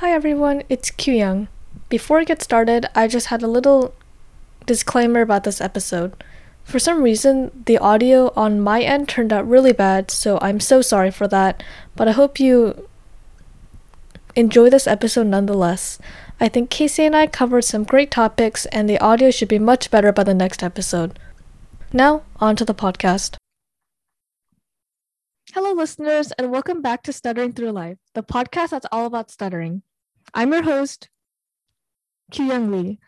Hi everyone, it's Q Young. Before I get started, I just had a little disclaimer about this episode. For some reason, the audio on my end turned out really bad, so I'm so sorry for that, but I hope you enjoy this episode nonetheless. I think Casey and I covered some great topics, and the audio should be much better by the next episode. Now, on to the podcast. Hello, listeners, and welcome back to Stuttering Through Life, the podcast that's all about stuttering. I'm your host, Kyung Lee.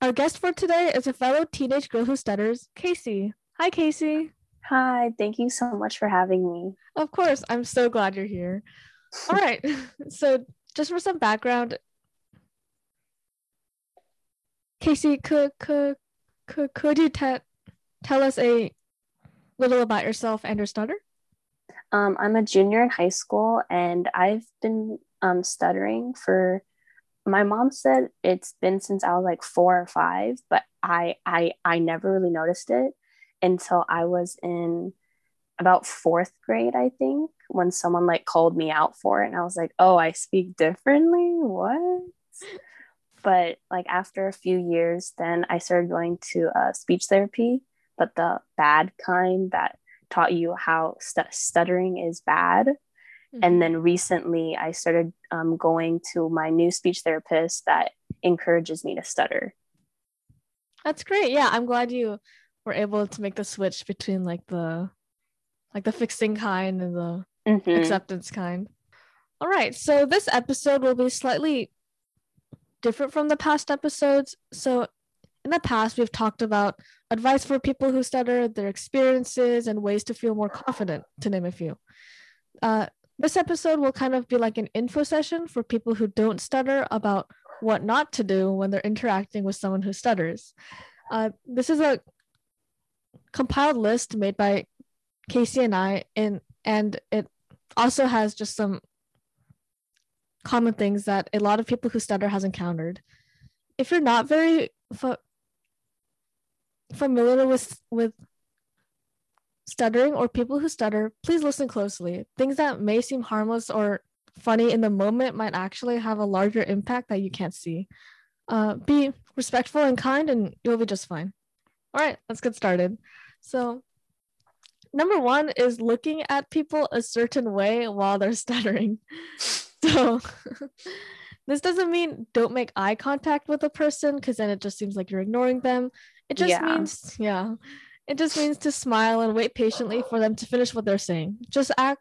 Our guest for today is a fellow teenage girl who stutters, Casey. Hi, Casey. Hi, thank you so much for having me. Of course, I'm so glad you're here. All right, so just for some background, Casey, could could could, could you te- tell us a little about yourself and your stutter? Um, I'm a junior in high school, and I've been um, stuttering for. My mom said it's been since I was like four or five, but I I I never really noticed it until I was in about fourth grade, I think, when someone like called me out for it, and I was like, "Oh, I speak differently. What?" But like after a few years, then I started going to uh, speech therapy, but the bad kind that taught you how st- stuttering is bad. Mm-hmm. And then recently, I started um, going to my new speech therapist that encourages me to stutter. That's great. Yeah, I'm glad you were able to make the switch between like the like the fixing kind and the mm-hmm. acceptance kind. All right, so this episode will be slightly different from the past episodes. So in the past, we've talked about advice for people who stutter, their experiences, and ways to feel more confident, to name a few. Uh, this episode will kind of be like an info session for people who don't stutter about what not to do when they're interacting with someone who stutters. Uh, this is a compiled list made by Casey and I, and and it also has just some common things that a lot of people who stutter has encountered. If you're not very fa- familiar with with stuttering or people who stutter, please listen closely. Things that may seem harmless or funny in the moment might actually have a larger impact that you can't see. Uh, be respectful and kind, and you'll be just fine. All right, let's get started. So, number one is looking at people a certain way while they're stuttering. So this doesn't mean don't make eye contact with a person because then it just seems like you're ignoring them. It just yeah. means, yeah, it just means to smile and wait patiently for them to finish what they're saying. Just act,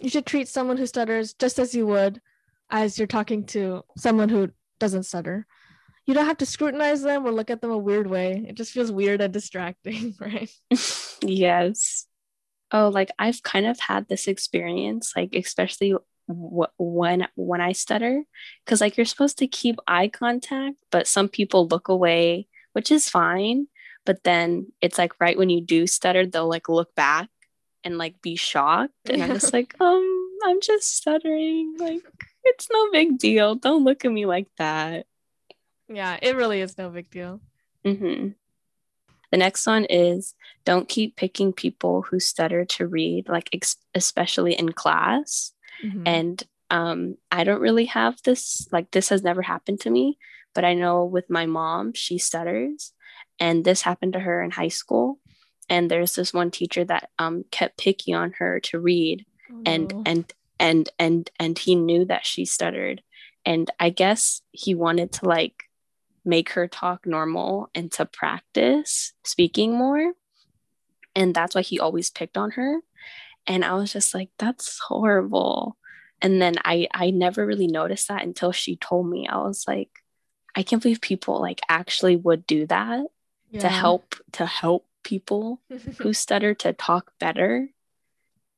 you should treat someone who stutters just as you would as you're talking to someone who doesn't stutter. You don't have to scrutinize them or look at them a weird way. It just feels weird and distracting, right? yes. Oh, like I've kind of had this experience, like especially when when I stutter because like you're supposed to keep eye contact but some people look away which is fine but then it's like right when you do stutter they'll like look back and like be shocked and I'm just like um I'm just stuttering like it's no big deal don't look at me like that yeah it really is no big deal mm-hmm. The next one is don't keep picking people who stutter to read, like ex- especially in class. Mm-hmm. And um, I don't really have this, like, this has never happened to me, but I know with my mom, she stutters. And this happened to her in high school. And there's this one teacher that um, kept picking on her to read. Oh, and, and, and, and, and he knew that she stuttered. And I guess he wanted to, like, make her talk normal and to practice speaking more. And that's why he always picked on her and i was just like that's horrible and then i i never really noticed that until she told me i was like i can't believe people like actually would do that yeah. to help to help people who stutter to talk better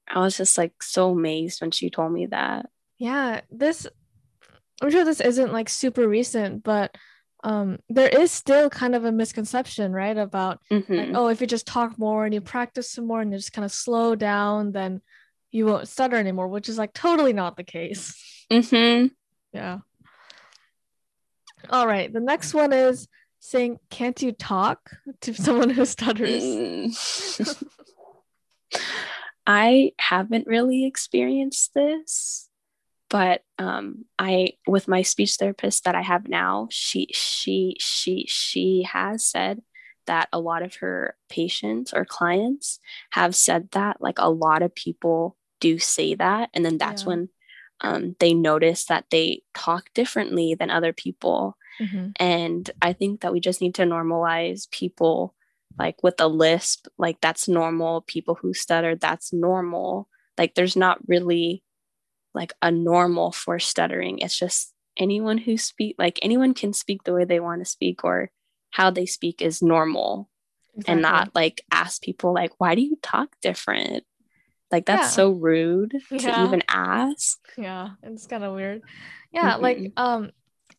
i was just like so amazed when she told me that yeah this i'm sure this isn't like super recent but um there is still kind of a misconception right about mm-hmm. like oh if you just talk more and you practice some more and you just kind of slow down then you won't stutter anymore which is like totally not the case mm-hmm. yeah all right the next one is saying can't you talk to someone who stutters mm. i haven't really experienced this but um, I with my speech therapist that I have now, she she she she has said that a lot of her patients or clients have said that like a lot of people do say that and then that's yeah. when um, they notice that they talk differently than other people mm-hmm. and i think that we just need to normalize people like with a lisp like that's normal people who stutter that's normal like there's not really like a normal for stuttering it's just anyone who speak like anyone can speak the way they want to speak or how they speak is normal exactly. and not like ask people like why do you talk different like that's yeah. so rude yeah. to even ask yeah it's kind of weird yeah mm-hmm. like um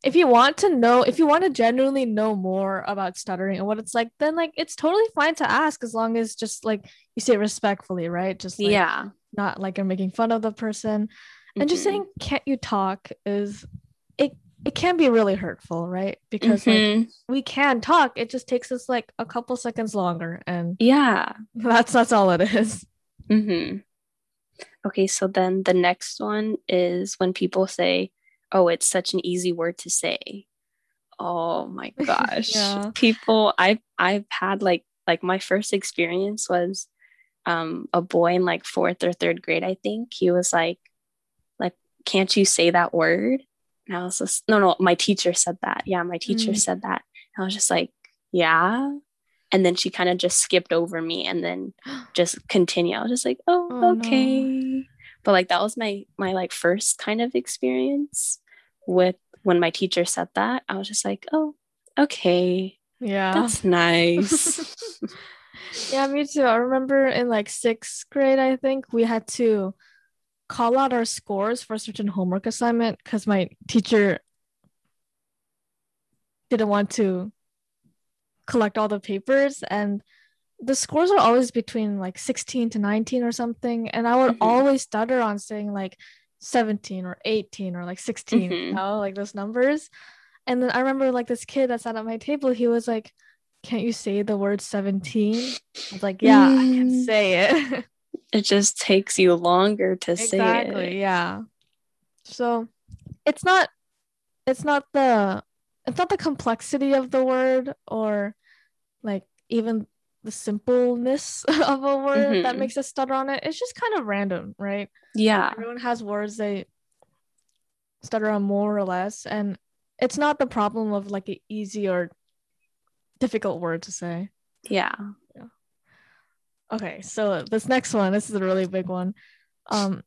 if you want to know if you want to genuinely know more about stuttering and what it's like then like it's totally fine to ask as long as just like you say it respectfully right just like, yeah not like you're making fun of the person and mm-hmm. just saying can't you talk is it it can be really hurtful right because mm-hmm. like we can talk it just takes us like a couple seconds longer and yeah that's that's all it is. mm-hmm. okay so then the next one is when people say oh it's such an easy word to say oh my gosh yeah. people i've i've had like like my first experience was um a boy in like fourth or third grade i think he was like like, can't you say that word? And I was just, no, no, my teacher said that. Yeah, my teacher mm. said that. And I was just like, yeah. And then she kind of just skipped over me and then just continue. I was just like, oh, oh okay. No. But like that was my my like first kind of experience with when my teacher said that. I was just like, oh, okay. Yeah. That's nice. yeah, me too. I remember in like sixth grade, I think we had to call out our scores for a certain homework assignment because my teacher didn't want to collect all the papers and the scores are always between like 16 to 19 or something and i would mm-hmm. always stutter on saying like 17 or 18 or like 16 mm-hmm. you know like those numbers and then i remember like this kid that sat at my table he was like can't you say the word 17 i was like yeah mm. i can mm. say it it just takes you longer to exactly, say it. Yeah. So it's not it's not the it's not the complexity of the word or like even the simpleness of a word mm-hmm. that makes us stutter on it. It's just kind of random, right? Yeah. Everyone has words they stutter on more or less. And it's not the problem of like an easy or difficult word to say. Yeah. yeah. Okay, so this next one, this is a really big one. Um,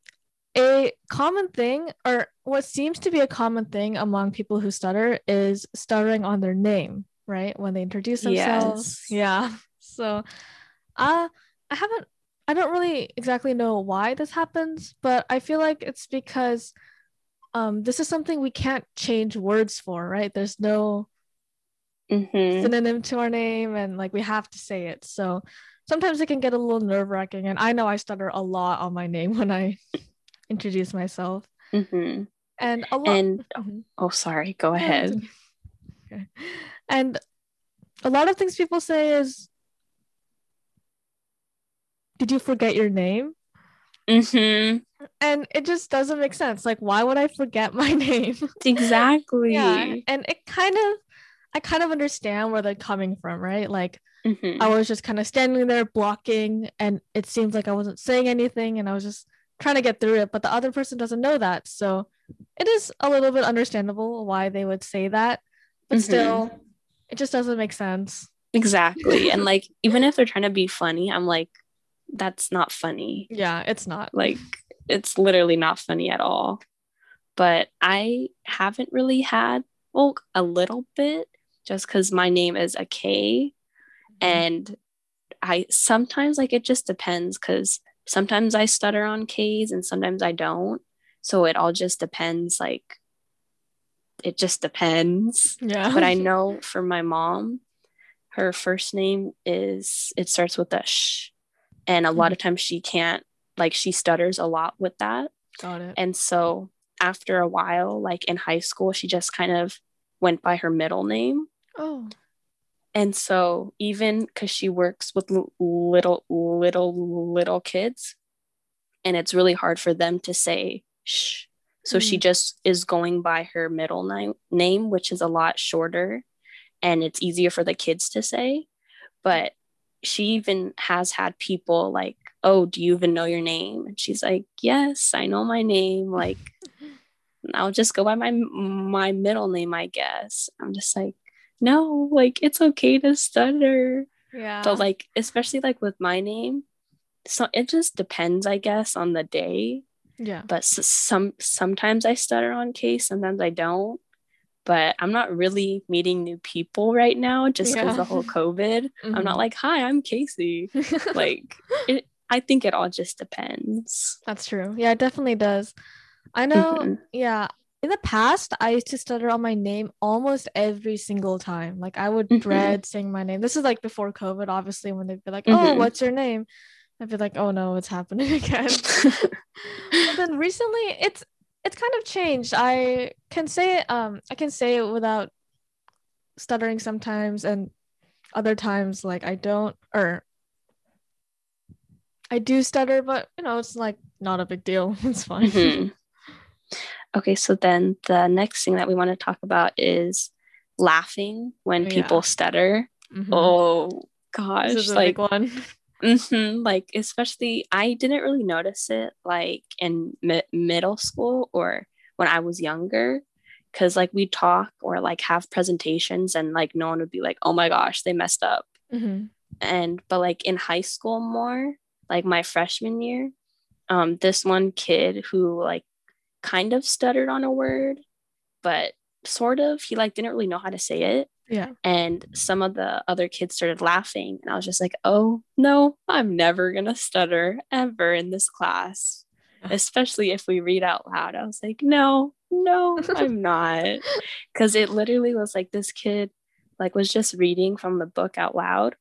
a common thing, or what seems to be a common thing among people who stutter, is stuttering on their name, right? When they introduce themselves. Yes. Yeah. So, uh, I haven't, I don't really exactly know why this happens, but I feel like it's because um, this is something we can't change words for, right? There's no mm-hmm. synonym to our name, and like we have to say it. So, sometimes it can get a little nerve wracking. And I know I stutter a lot on my name when I introduce myself. Mm-hmm. And a lot. And mm-hmm. oh, sorry. Go ahead. okay. And a lot of things people say is, "Did you forget your name?" Mm-hmm. And it just doesn't make sense. Like, why would I forget my name? Exactly. yeah. And it kind of, I kind of understand where they're coming from, right? Like, Mm-hmm. I was just kind of standing there blocking, and it seems like I wasn't saying anything, and I was just trying to get through it. But the other person doesn't know that, so it is a little bit understandable why they would say that, but mm-hmm. still, it just doesn't make sense. Exactly, and like even if they're trying to be funny, I'm like, that's not funny. Yeah, it's not. Like it's literally not funny at all. But I haven't really had well a little bit just because my name is a K Mm-hmm. and i sometimes like it just depends because sometimes i stutter on k's and sometimes i don't so it all just depends like it just depends yeah but i know for my mom her first name is it starts with a sh and a lot of mm-hmm. times she can't like she stutters a lot with that got it and so after a while like in high school she just kind of went by her middle name oh and so, even because she works with little, little, little kids, and it's really hard for them to say shh. So mm. she just is going by her middle name, name, which is a lot shorter and it's easier for the kids to say. But she even has had people like, Oh, do you even know your name? And she's like, Yes, I know my name. Like, I'll just go by my my middle name, I guess. I'm just like, no, like it's okay to stutter. Yeah. But like, especially like with my name, so it just depends, I guess, on the day. Yeah. But some sometimes I stutter on case, sometimes I don't. But I'm not really meeting new people right now just because yeah. the whole COVID. Mm-hmm. I'm not mm-hmm. like, hi, I'm Casey. like it I think it all just depends. That's true. Yeah, it definitely does. I know, mm-hmm. yeah. In the past, I used to stutter on my name almost every single time. Like I would mm-hmm. dread saying my name. This is like before COVID, obviously, when they'd be like, "Oh, mm-hmm. what's your name?" I'd be like, "Oh no, it's happening again." but then recently, it's it's kind of changed. I can say um I can say it without stuttering sometimes, and other times like I don't or I do stutter, but you know it's like not a big deal. It's fine. Mm-hmm. Okay, so then the next thing that we want to talk about is laughing when oh, people stutter. Mm-hmm. Oh gosh, this is a like, big one. Mm-hmm, like especially, I didn't really notice it like in mi- middle school or when I was younger, because like we talk or like have presentations and like no one would be like, "Oh my gosh, they messed up," mm-hmm. and but like in high school more, like my freshman year, um, this one kid who like kind of stuttered on a word, but sort of. He like didn't really know how to say it. Yeah. And some of the other kids started laughing. And I was just like, oh, no, I'm never going to stutter ever in this class, especially if we read out loud. I was like, no, no, I'm not. Because it literally was like this kid like was just reading from the book out loud.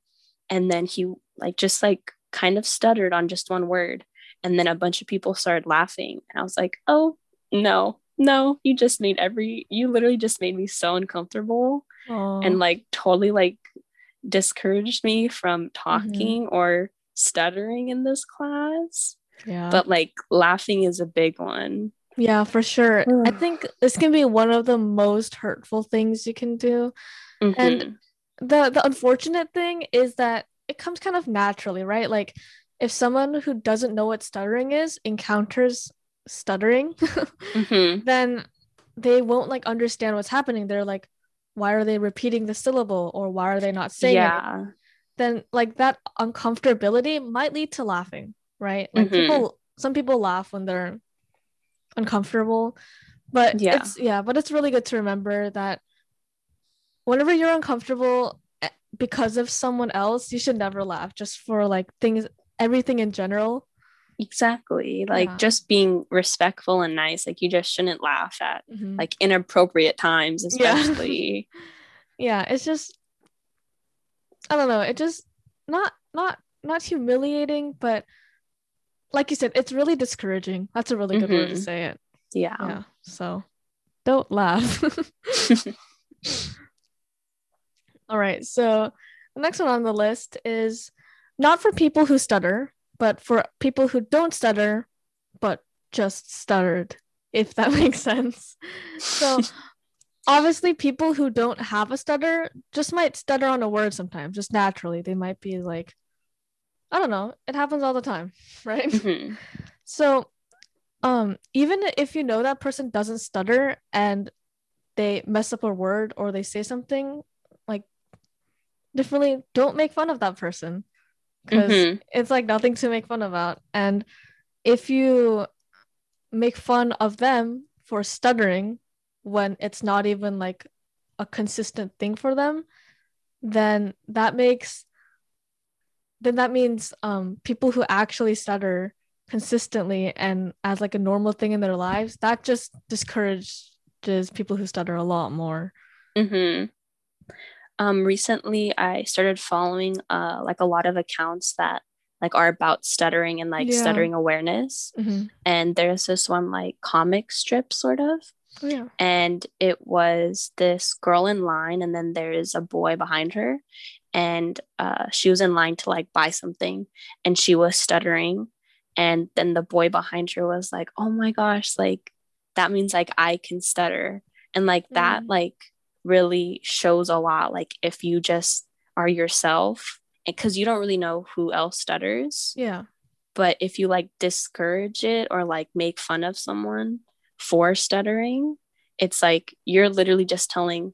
And then he like just like kind of stuttered on just one word. And then a bunch of people started laughing. And I was like, oh, no, no, you just made every, you literally just made me so uncomfortable Aww. and like totally like discouraged me from talking mm-hmm. or stuttering in this class. Yeah. But like laughing is a big one. Yeah, for sure. I think this can be one of the most hurtful things you can do. Mm-hmm. And the the unfortunate thing is that it comes kind of naturally, right? Like if someone who doesn't know what stuttering is encounters stuttering, mm-hmm. then they won't like understand what's happening. They're like, why are they repeating the syllable or why are they not saying yeah. it? Then like that uncomfortability might lead to laughing, right? Like mm-hmm. people some people laugh when they're uncomfortable. But yeah. it's yeah, but it's really good to remember that whenever you're uncomfortable eh, because of someone else, you should never laugh just for like things everything in general Exactly. Like yeah. just being respectful and nice. Like you just shouldn't laugh at mm-hmm. like inappropriate times, especially. Yeah. yeah, it's just I don't know, it just not not not humiliating, but like you said, it's really discouraging. That's a really good mm-hmm. word to say it. Yeah. Yeah. So don't laugh. All right. So the next one on the list is not for people who stutter, but for people who don't stutter but just stuttered if that makes sense. So obviously people who don't have a stutter just might stutter on a word sometimes just naturally. They might be like i don't know it happens all the time right? Mm-hmm. so um even if you know that person doesn't stutter and they mess up a word or they say something like differently don't make fun of that person because mm-hmm. it's like nothing to make fun about. And if you make fun of them for stuttering when it's not even like a consistent thing for them, then that makes then that means um people who actually stutter consistently and as like a normal thing in their lives, that just discourages people who stutter a lot more. Mm-hmm um, recently I started following uh, like a lot of accounts that like are about stuttering and like yeah. stuttering awareness. Mm-hmm. And there's this one like comic strip sort of. Oh, yeah. And it was this girl in line, and then there's a boy behind her. And uh, she was in line to like buy something, and she was stuttering. And then the boy behind her was like, Oh my gosh, like that means like I can stutter. And like mm. that like really shows a lot. Like if you just are yourself because you don't really know who else stutters. Yeah. But if you like discourage it or like make fun of someone for stuttering, it's like you're literally just telling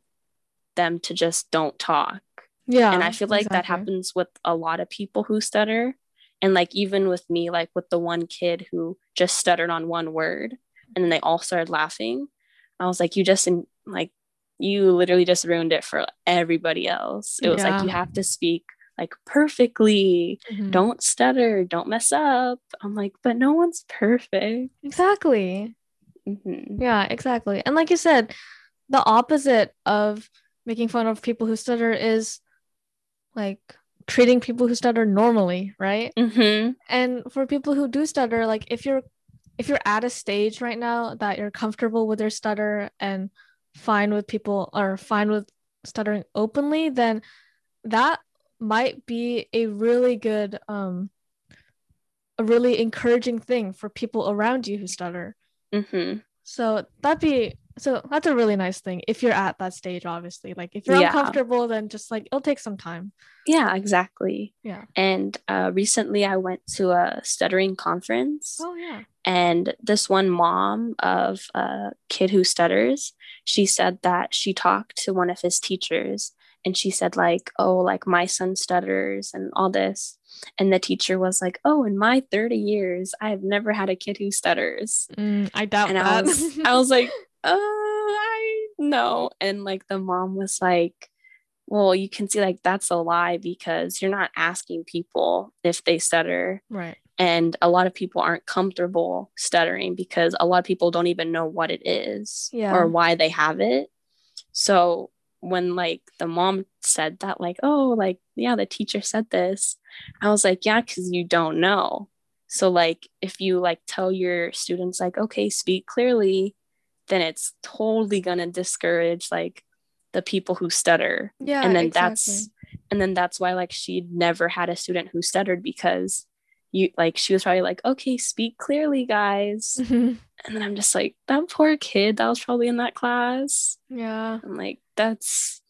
them to just don't talk. Yeah. And I feel like exactly. that happens with a lot of people who stutter. And like even with me, like with the one kid who just stuttered on one word and then they all started laughing. I was like, you just like you literally just ruined it for everybody else. It was yeah. like you have to speak like perfectly. Mm-hmm. Don't stutter, don't mess up. I'm like, but no one's perfect. Exactly. Mm-hmm. Yeah, exactly. And like you said, the opposite of making fun of people who stutter is like treating people who stutter normally, right? Mm-hmm. And for people who do stutter, like if you're if you're at a stage right now that you're comfortable with your stutter and fine with people or fine with stuttering openly, then that might be a really good um a really encouraging thing for people around you who stutter. Mm-hmm. So that'd be so that's a really nice thing if you're at that stage obviously like if you're yeah. uncomfortable then just like it'll take some time yeah exactly yeah and uh, recently i went to a stuttering conference oh yeah and this one mom of a kid who stutters she said that she talked to one of his teachers and she said like oh like my son stutters and all this. And the teacher was like oh in my 30 years i have never had a kid who stutters. Mm, i doubt and that. I, was, I was like uh i know. And like the mom was like well you can see like that's a lie because you're not asking people if they stutter. Right and a lot of people aren't comfortable stuttering because a lot of people don't even know what it is yeah. or why they have it so when like the mom said that like oh like yeah the teacher said this i was like yeah because you don't know so like if you like tell your students like okay speak clearly then it's totally gonna discourage like the people who stutter yeah and then exactly. that's and then that's why like she never had a student who stuttered because you like she was probably like okay speak clearly guys. Mm-hmm. and then i'm just like that poor kid that was probably in that class. Yeah. I'm like that's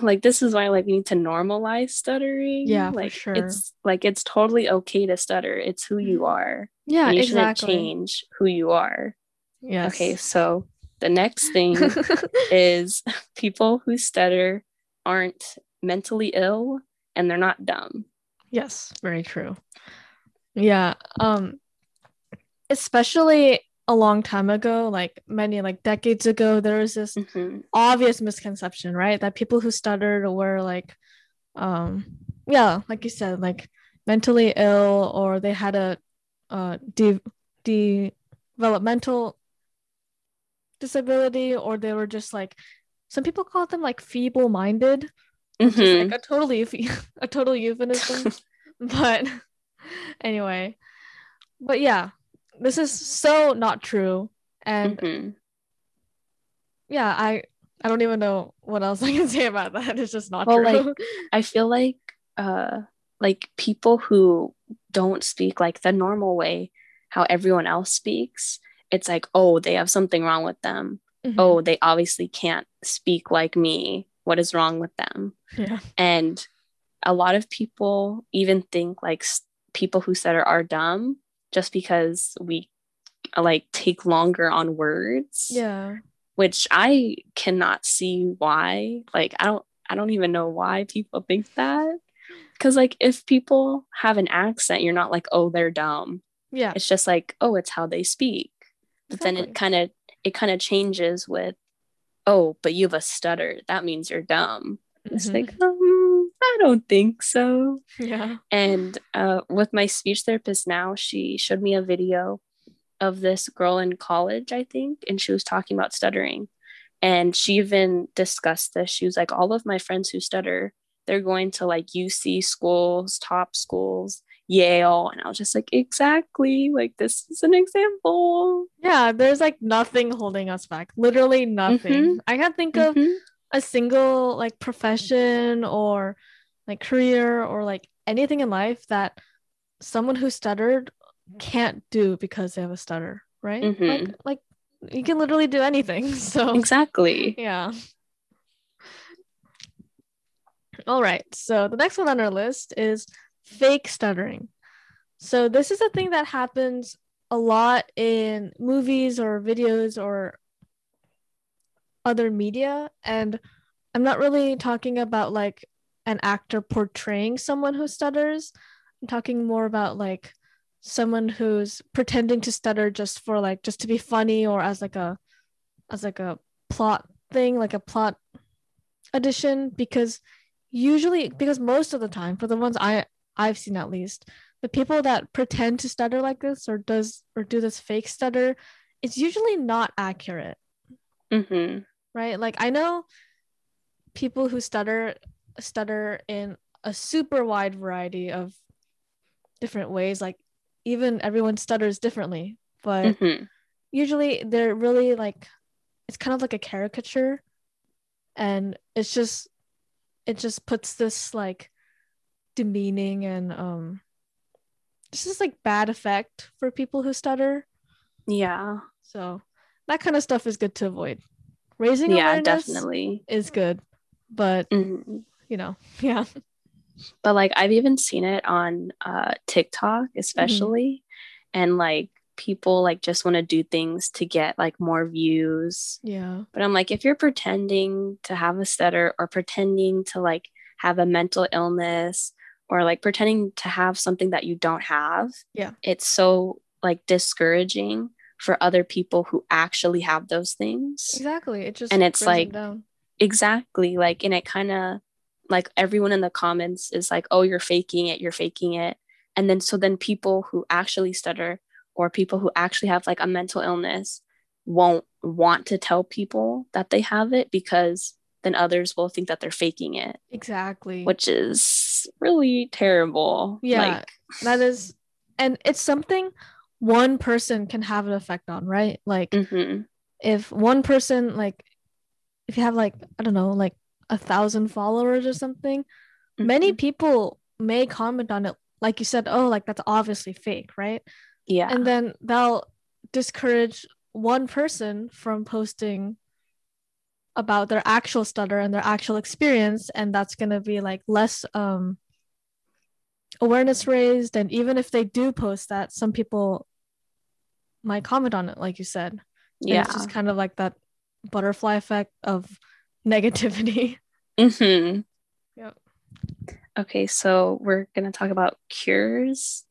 like this is why like we need to normalize stuttering. Yeah like sure. it's like it's totally okay to stutter. It's who you are. Yeah you exactly. shouldn't change who you are. Yeah okay so the next thing is people who stutter aren't mentally ill and they're not dumb. Yes very true yeah um especially a long time ago, like many like decades ago, there was this mm-hmm. obvious misconception, right? That people who stuttered were like, um, yeah, like you said, like mentally ill or they had a uh de- de- developmental disability or they were just like some people call them like feeble-minded which mm-hmm. is like a totally a total euphemism but anyway but yeah this is so not true. And mm-hmm. yeah i i don't even know what else i can say about that. It's just not well, true. Like i feel like uh like people who don't speak like the normal way how everyone else speaks it's like oh they have something wrong with them. Mm-hmm. oh they obviously can't speak like me. What is wrong with them? Yeah. And a lot of people even think like people who said are dumb just because we uh, like take longer on words. Yeah. Which I cannot see why. Like I don't I don't even know why people think that. Cuz like if people have an accent, you're not like, "Oh, they're dumb." Yeah. It's just like, "Oh, it's how they speak." But exactly. then it kind of it kind of changes with, "Oh, but you have a stutter. That means you're dumb." Mm-hmm. It's like, um, I don't think so. Yeah. And uh, with my speech therapist now, she showed me a video of this girl in college, I think, and she was talking about stuttering. And she even discussed this. She was like, all of my friends who stutter, they're going to like UC schools, top schools, Yale. And I was just like, exactly. Like, this is an example. Yeah, there's like nothing holding us back. Literally nothing. Mm-hmm. I can't think of mm-hmm. A single like profession or like career or like anything in life that someone who stuttered can't do because they have a stutter, right? Mm-hmm. Like like you can literally do anything. So exactly. Yeah. All right. So the next one on our list is fake stuttering. So this is a thing that happens a lot in movies or videos or other media and I'm not really talking about like an actor portraying someone who stutters. I'm talking more about like someone who's pretending to stutter just for like just to be funny or as like a as like a plot thing, like a plot addition because usually because most of the time for the ones I I've seen at least, the people that pretend to stutter like this or does or do this fake stutter, it's usually not accurate. Mm-hmm. Right? Like I know people who stutter stutter in a super wide variety of different ways. Like even everyone stutters differently, but Mm-hmm. usually they're really like it's kind of like a caricature and it's just it just puts this like demeaning and um it's just like bad effect for people who stutter Yeah. so that kind of stuff is good to avoid raising Yeah, awareness definitely. is good but Mhm. you know yeah But like I've even seen it on uh TikTok especially and like people like just want to do things to get like more views. yeah But I'm like if you're pretending to have a stutter or pretending to like have a mental illness or like pretending to have something that you don't have, Yeah. It's so like discouraging for other people who actually have those things. exactly. It just And it's like- down. exactly. Like and it kind of like everyone in the comments is like oh you're faking it. You're faking it. And then so then people who actually stutter or people who actually have like a mental illness won't want to tell people that they have it because then others will think that they're faking it. Exactly. Which is really terrible. Yeah. like that is and it's something one person can have an effect on right? Like mhm, if one person like if you have like i don't know like a thousand followers or something many mhm. people may comment on it. Like you said oh like that's obviously fake right? Yeah. And then they'll discourage one person from posting about their actual stutter and their actual experience and that's going to be like less um awareness raised. And even if they do post that some people might comment on it like you said And yeah it's just kind of like that butterfly effect of negativity hmm Yep. Okay, so we're gonna talk about cures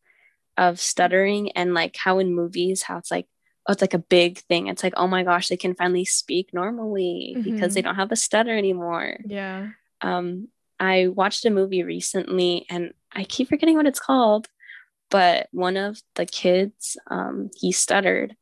of stuttering and like how in movies how it's like oh it's like a big thing. It's like oh my gosh they can finally speak normally because they Mhm. don't have a stutter anymore. yeah Um, I watched a movie recently and I keep forgetting what it's called, but one of the kids um he stuttered.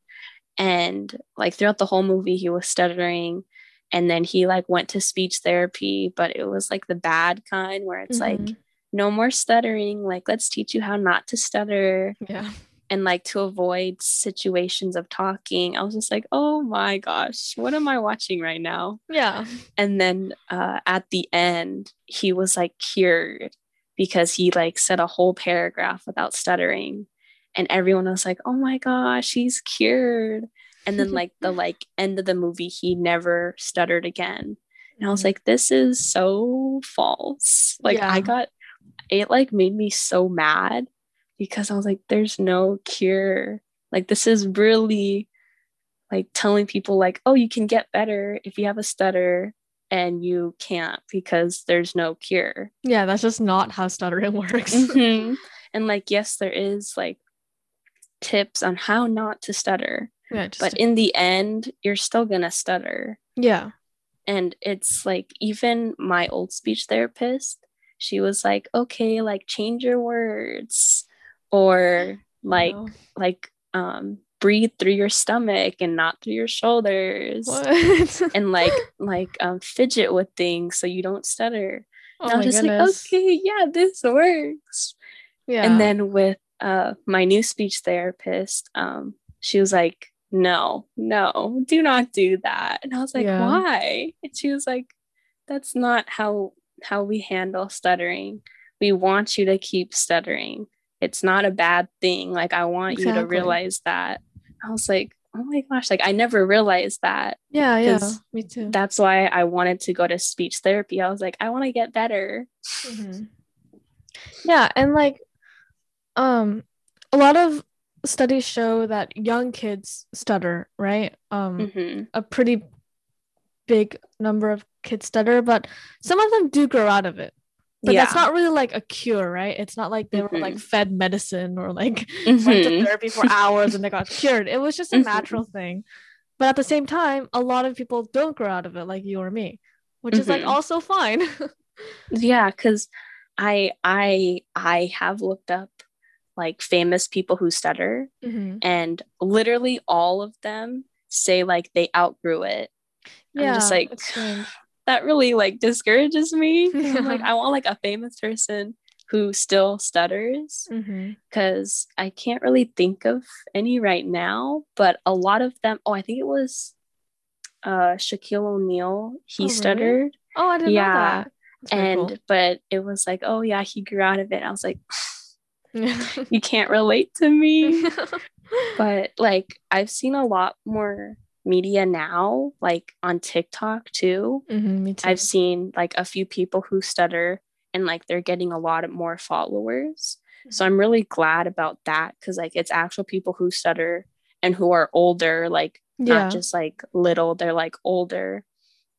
And like throughout the whole movie he was stuttering. And then he like went to speech therapy but it was like the bad kind where it's like Mhm. no more stuttering. Like let's teach you how not to stutter yeah. and like to avoid situations of talking. I was just like oh my gosh what am i watching right now? Yeah. And then uh, at the end he was like cured because he like said a whole paragraph without stuttering. And everyone was like oh my gosh he's cured. And then like the like end of the movie he never stuttered again. And i was mm-hmm. like this is so false. Like Yeah. i got it like made me so mad because i was like there's no cure. Like this is really like telling people like oh you can get better if you have a stutter and you can't because there's no cure yeah that's just not how stuttering works Mhm. and like yes there is like tips on how not to stutter yeah but in the end you're still gonna stutter yeah and it's like even my old speech therapist she was like okay like change your words or like No. like um breathe through your stomach and not through your shoulders and like like um fidget with things so you don't stutter. Oh and i my was just goodness. Like okay yeah this works. Yeah. and then with uh my new speech therapist um she was like no no do not do that. And i was like Yeah. why? And she was like that's not how how we handle stuttering. We want you to keep stuttering. It's not a bad thing. Like i want you to realize that i was like oh my gosh, like I never realized that. Yeah, yeah, me too. That's why I wanted to go to speech therapy. I was like, I want to get better. Mm-hmm. Yeah, and like, um, a lot of studies show that young kids stutter, right? Um, mm-hmm. a pretty big number of kids stutter, but some of them do grow out of it. But yeah. that's not really like a cure, right? It's not like they mm-hmm. were like mm-hmm. fed medicine or like mm-hmm. went to mm-hmm. therapy for hours and they got cured. It was just a mm-hmm. natural thing. But at the same time, a lot of people don't grow out of it, like you or me, which is like also fine. yeah, because I I I have looked up like famous people who stutter mm-hmm. and literally all of them say like they outgrew it yeah, i'm just like that really like discourages me yeah. like i want like a famous person who still stutters because mm-hmm. i can't really think of any right now but a lot of them oh i think it was uh shaquille o'neal he oh, stuttered really? oh i didn't yeah. know that and cool. but it was like oh yeah he grew out of it i was like you can't relate to me. but like I've seen a lot more media now, like on TikTok too. Mm-hmm, too. I've seen like a few people who stutter and like they're getting a lot more followers. Mm-hmm. So I'm really glad about that because like it's actual people who stutter and who are older, like yeah. not just like little, they're like older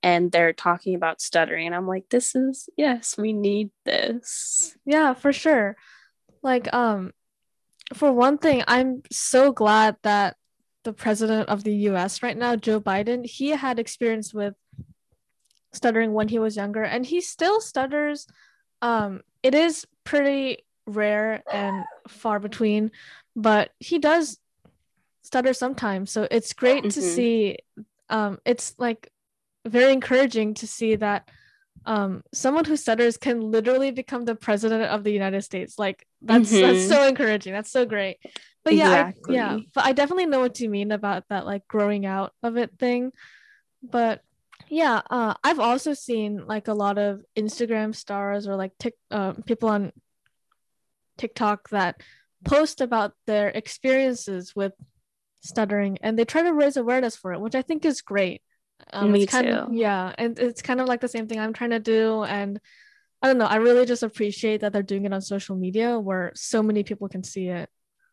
and they're talking about stuttering. And I'm like, this is yes, we need this. Yeah, for sure like um for one thing i'm so glad that the president of the us right now joe biden he had experience with stuttering when he was younger and he still stutters um it is pretty rare and far between but he does stutter sometimes so it's great mm-hmm. to see um it's like very encouraging to see that um someone who stutters can literally become the president of the united states like that's mm-hmm. that's so encouraging that's so great but exactly. yeah I, yeah but i definitely know what you mean about that like growing out of it thing but yeah uh i've also seen like a lot of instagram stars or like tick uh, people on tiktok that post about their experiences with stuttering and they try to raise awareness for it which i think is great um, Me too. Of, yeah, and it's kind of like the same thing I'm trying to do, and I don't know. I really just appreciate that they're doing it on social media where so many people can see it.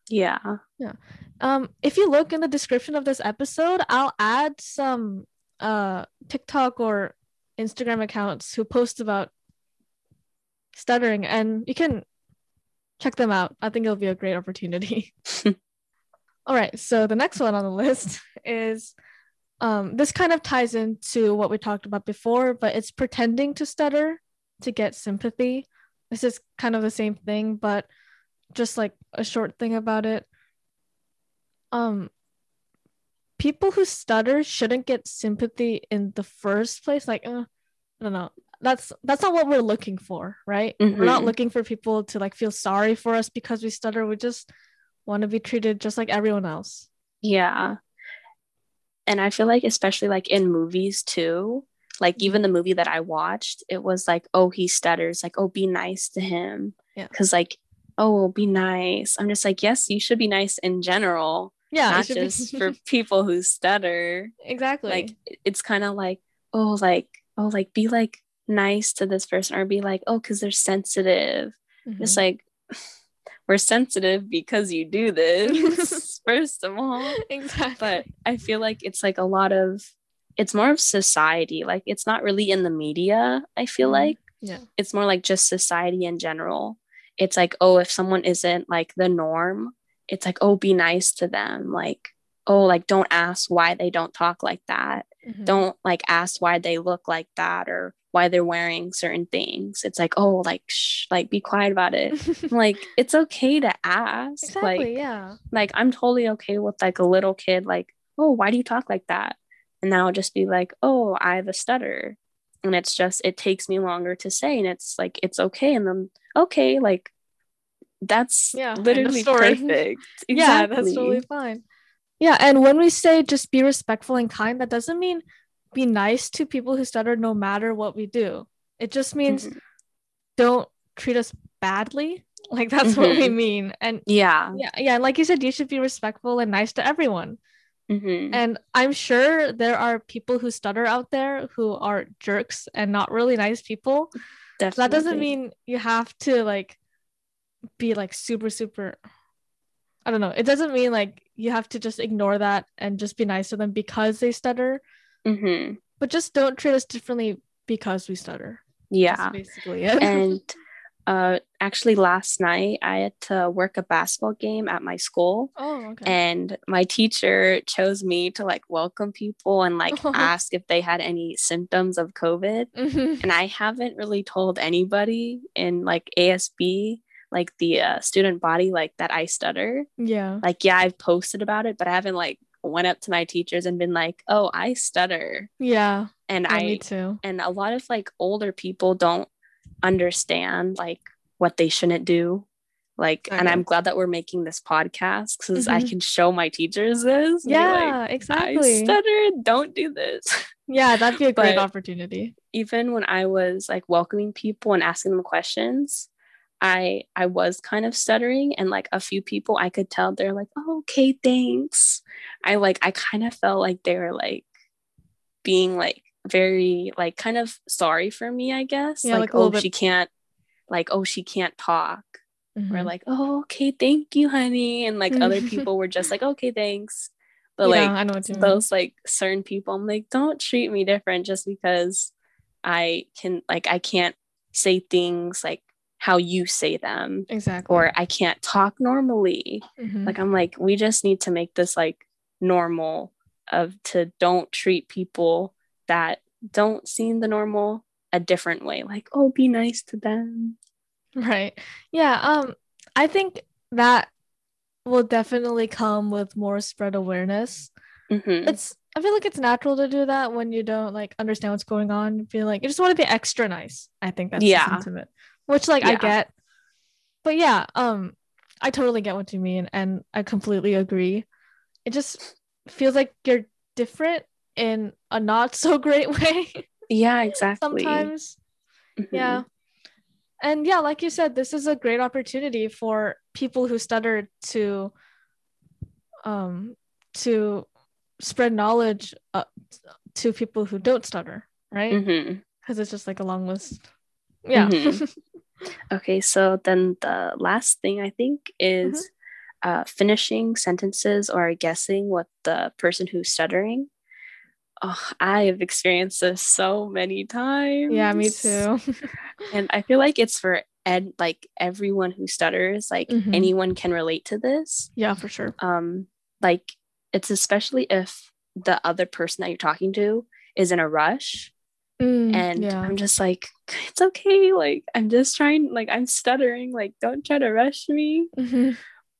Yeah. Yeah. Um, if you look in the description of this episode, I'll add some uh TikTok or Instagram accounts who post about stuttering and you can check them out. I think it'll be a great opportunity. All right, so the next one on the list is um, this kind of ties into what we talked about before, but it's pretending to stutter to get sympathy. This is kind of the same thing, but just like a short thing about it. Um, people who stutter shouldn't get sympathy in the first place. Like, uh, I don't know. That's that's not what we're looking for, right? Mm-hmm. We're not mm-hmm. looking for people to like feel sorry for us because we stutter. We just want to be treated just like everyone else. Yeah and i feel like especially like in movies too like even the movie that i watched it was like oh he stutters like oh be nice to him yeah because like oh be nice. I'm just like yes you should be nice in general yeah not just be- for people who stutter. Exactly. like it's kind of like oh like oh like be like nice to this person or be like oh because they're sensitive. Mm-hmm. it's like we're sensitive because you do this first of all. Exactly. But i feel like it's like a lot of it's more of society. Like it's not really in the media i feel mm like. Yeah. It's more like just society in general it's like oh if someone isn't like the norm it's like oh be nice to them like oh like don't ask why they don't talk like that mm-hmm. don't like ask why they look like that or why they're wearing certain things. It's like, oh, like, shh, like, be quiet about it. like, it's okay to ask. Exactly, like, yeah. Like, I'm totally okay with like a little kid, like, oh, why do you talk like that? And now just be like, oh, I have a stutter. And it's just, it takes me longer to say. And it's like, it's okay. And then, okay, like, that's yeah, literally perfect. Exactly. yeah, that's totally fine. Yeah. And when we say just be respectful and kind, that doesn't mean be nice to people who stutter no matter what we do. It just means mm-hmm. don't treat us badly. Like that's mm-hmm. what we mm-hmm. mean. And yeah. Yeah. Yeah. Like you said, you should be respectful and nice to everyone. Mm-hmm. And I'm sure there are people who stutter out there who are jerks and not really nice people. Definitely. That doesn't mean you have to like be like super super I don't know. It doesn't mean like you have to just ignore that and just be nice to them because they stutter. Mm-hmm. But just don't treat us differently because we stutter. Yeah. That's basically it. and uh, actually, last night I had to work a basketball game at my school. Oh, okay. And my teacher chose me to like welcome people and like oh. ask if they had any symptoms of COVID. Mm-hmm. And I haven't really told anybody in like ASB like the uh, student body like that I stutter. Yeah. Like yeah, I've posted about it, but I haven't like went up to my teachers and been like, "Oh, I stutter." Yeah. And yeah, I me too. And a lot of like older people don't understand like what they shouldn't do. Like, okay. and I'm glad that we're making this podcast because mm-hmm. I can show my teachers this. Yeah, like, exactly. I stutter. Don't do this. Yeah, that'd be a great opportunity. Even when I was like welcoming people and asking them questions, I I was kind of stuttering and like a few people I could tell they're like, oh, okay, thanks. I like I kind of felt like they were like being like very like kind of sorry for me, I guess. Yeah, like, like oh, bit... she can't like, oh, she can't talk. Mm-hmm. We're like, oh, okay, thank you, honey. And like other people were just like, okay, thanks. But yeah, like I know those like certain people, I'm like, don't treat me different just because I can like I can't say things like how you say them. Exactly. Or I can't talk normally. Mm-hmm. Like I'm like, we just need to make this like normal of to don't treat people that don't seem the normal a different way. Like, oh, be nice to them. Right. Yeah. Um, I think that will definitely come with more spread awareness. Mm-hmm. It's I feel like it's natural to do that when you don't like understand what's going on. You feel like you just want to be extra nice. I think that's yeah. the sentiment which like yeah. I get. But yeah, um I totally get what you mean and I completely agree. It just feels like you're different in a not so great way. Yeah, exactly. Sometimes. Mm-hmm. Yeah. And yeah, like you said, this is a great opportunity for people who stutter to um to spread knowledge uh, to people who don't stutter, right? Because mm-hmm. it's just like a long list. Yeah. Mm-hmm. Okay, so then the last thing I think is mm-hmm. uh, finishing sentences or guessing what the person who's stuttering. Oh, I have experienced this so many times. Yeah, me too. and I feel like it's for ed like everyone who stutters, like mm-hmm. anyone can relate to this. Yeah, for sure. Um, like it's especially if the other person that you're talking to is in a rush Mm, and yeah. I'm just like, it's okay. Like, I'm just trying, like, I'm stuttering. Like, don't try to rush me. Mm-hmm.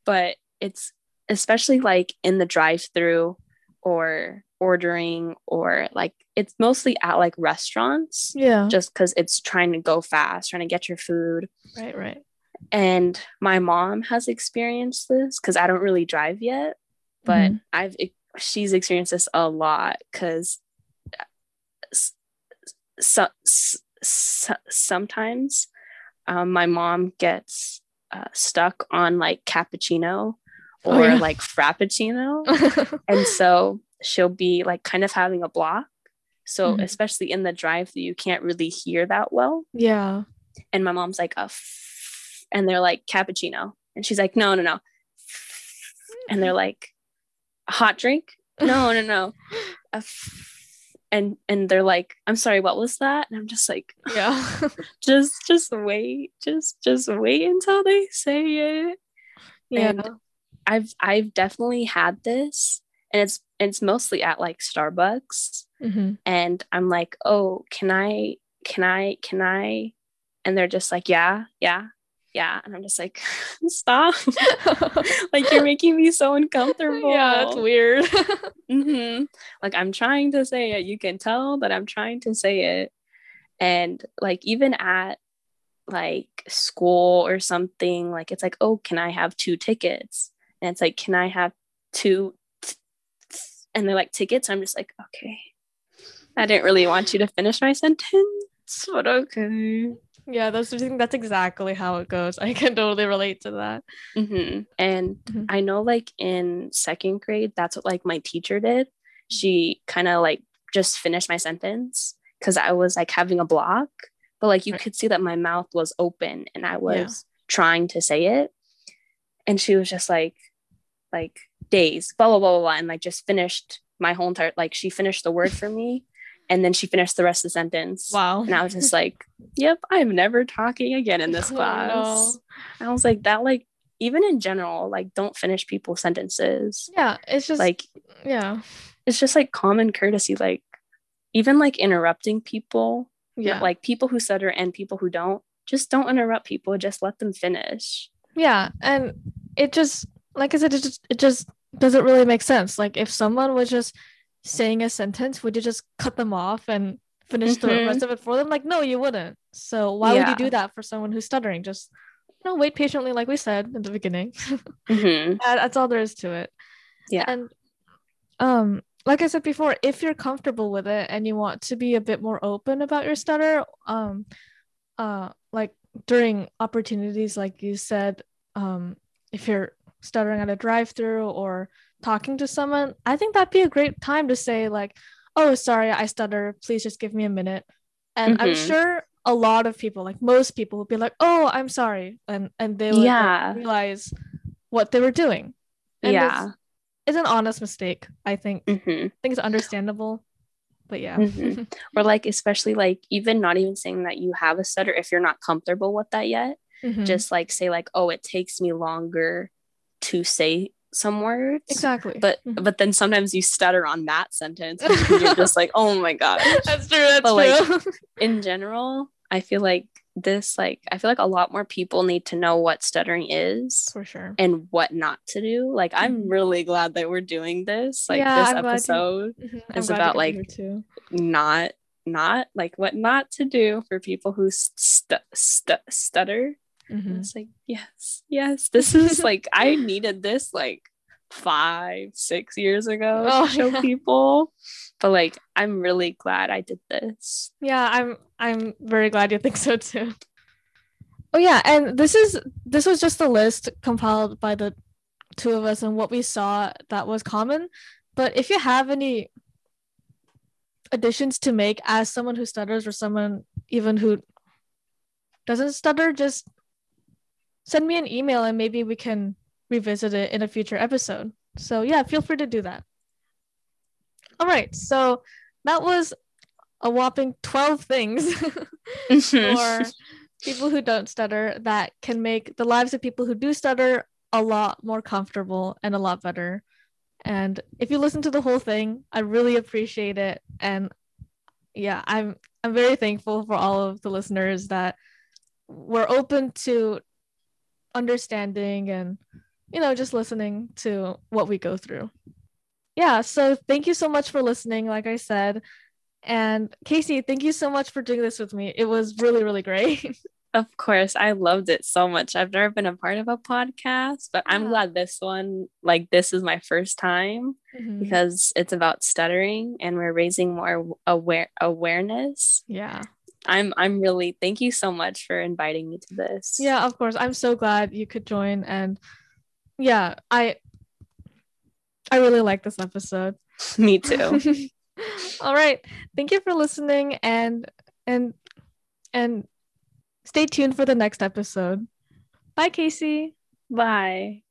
But it's especially like in the drive through or ordering, or like, it's mostly at like restaurants. Yeah. Just because it's trying to go fast, trying to get your food. Right, right. And my mom has experienced this because I don't really drive yet, but mm-hmm. I've, she's experienced this a lot because so, so sometimes um, my mom gets uh, stuck on like cappuccino oh, or oh, yeah. like frappuccino and so she'll be like kind of having a block. So mm-hmm. especially in the drive through, you can't really hear that well. Yeah. And my mom's like a f- and they're like cappuccino. And she's like no no no. And they're like hot drink? No no no. A f- and and they're like i'm sorry what was that? And i'm just like yeah. Just just wait just just wait until they say it. Yeah. And i've i've definitely had this and it's it's mostly at like starbucks. Mm-hmm. and i'm like oh can i can i can i? And they're just like yeah yeah yeah. And i'm just like stop. Like you're making me so uncomfortable. Yeah it's weird. Mm-hmm. like i'm trying to say it. You can tell that i'm trying to say it. And like even at like school or something like it's like oh can i have two tickets? And it's like can i have two? And they're like tickets i'm just like okay i didn't really want you to finish my sentence but okay Yeah, that's I think that's exactly how it goes. I can totally relate to that. Mm-hmm. And mm-hmm. I know, like in second grade, that's what like my teacher did. She kind of like just finished my sentence because I was like having a block, but like you right. could see that my mouth was open and I was yeah. trying to say it, and she was just like, like days, blah blah blah blah, blah and like just finished my whole entire like she finished the word for me and then she finished the rest of the sentence. Wow. And I was just like, yep, I'm never talking again in this class. Oh, no. I was like, that, like, even in general, like, don't finish people's sentences. Yeah. It's just like, yeah. It's just like common courtesy. Like, even like interrupting people. Yeah. Like, people who stutter and people who don't, just don't interrupt people. Just let them finish. Yeah. And it just, like I said, it just, it just doesn't really make sense. Like, if someone was just, saying a sentence, would you just cut them off and finish mm-hmm. the rest of it for them? Like, no, you wouldn't. So why yeah. would you do that for someone who's stuttering? Just you know, wait patiently, like we said in the beginning. mm-hmm. that's all there is to it. Yeah. And um, like I said before, if you're comfortable with it and you want to be a bit more open about your stutter, um, uh, like during opportunities, like you said, um, if you're stuttering at a drive-through or talking to someone, I think that'd be a great time to say, like, oh, sorry, I stutter. Please just give me a minute. And mm-hmm. I'm sure a lot of people, like most people, would be like, oh, I'm sorry. And and they would yeah. like, realize what they were doing. And yeah. It's, it's, an honest mistake, I think. Mm-hmm. I think it's understandable. But yeah. Mm-hmm. or like, especially like even not even saying that you have a stutter if you're not comfortable with that yet. Mm-hmm. Just like say, like, oh, it takes me longer to say some words exactly but mm-hmm. but then sometimes you stutter on that sentence and you're just like oh my god that's true that's but true. like in general i feel like this like i feel like a lot more people need to know what stuttering is for sure and what not to do like i'm mm-hmm. really glad that we're doing this like yeah, this I'm episode mm-hmm. is about like not not like what not to do for people who st- st- stutter Mm-hmm. It's like, yes, yes, this is like I needed this like five, six years ago oh, to show yeah. people. But like I'm really glad I did this. Yeah, I'm I'm very glad you think so too. Oh yeah, and this is this was just a list compiled by the two of us and what we saw that was common. But if you have any additions to make as someone who stutters or someone even who doesn't stutter, just send me an email and maybe we can revisit it in a future episode. So yeah, feel free to do that. All right, so that was a whopping 12 things mm-hmm. for people who don't stutter that can make the lives of people who do stutter a lot more comfortable and a lot better. And if you listen to the whole thing, I really appreciate it. And yeah, I'm I'm very thankful for all of the listeners that were open to understanding and you know just listening to what we go through. Yeah so thank you so much for listening like i said. And casey thank you so much for doing this with me. It was really really great. Of course i loved it so much. I've never been a part of a podcast but i'm glad this one like this is my first time mm-hmm. because it's about stuttering and we're raising more aware awareness. Yeah I'm I'm really thank you so much for inviting me to this. Yeah, of course. I'm so glad you could join and yeah, I I really like this episode. me too. All right. Thank you for listening and and and stay tuned for the next episode. Bye Casey. Bye.